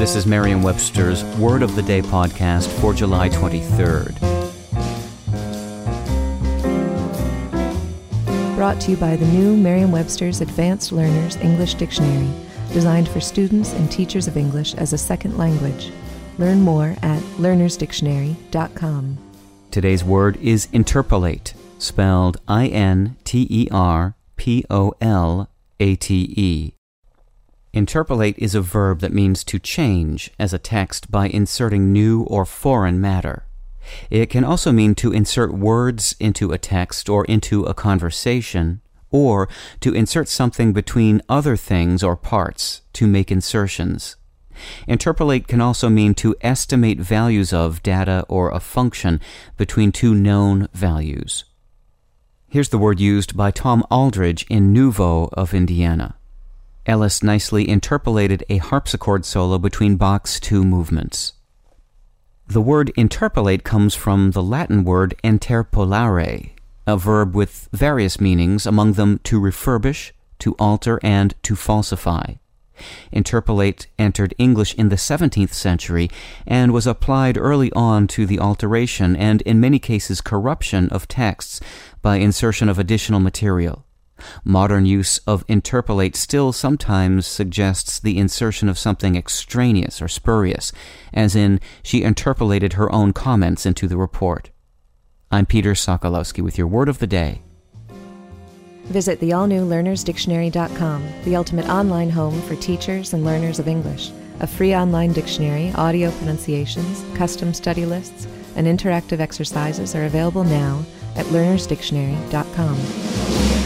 This is Merriam-Webster's Word of the Day podcast for July 23rd. Brought to you by the new Merriam-Webster's Advanced Learners English Dictionary, designed for students and teachers of English as a second language. Learn more at learnersdictionary.com. Today's word is interpolate, spelled I N T E R P O L A T E. Interpolate is a verb that means to change as a text by inserting new or foreign matter. It can also mean to insert words into a text or into a conversation, or to insert something between other things or parts to make insertions. Interpolate can also mean to estimate values of data or a function between two known values. Here's the word used by Tom Aldridge in NUVO of Indiana. Ellis nicely interpolated a harpsichord solo between Bach's two movements. The word interpolate comes from the Latin word interpolare, a verb with various meanings, among them to refurbish, to alter, and to falsify. Interpolate entered English in the 17th century and was applied early on to the alteration and, in many cases, corruption of texts by insertion of additional material. Modern use of interpolate still sometimes suggests the insertion of something extraneous or spurious, as in, she interpolated her own comments into the report. I'm Peter Sokolowski with your word of the day. Visit the all new learnersdictionary.com, the ultimate online home for teachers and learners of English. A free online dictionary, audio pronunciations, custom study lists, and interactive exercises are available now at learnersdictionary.com.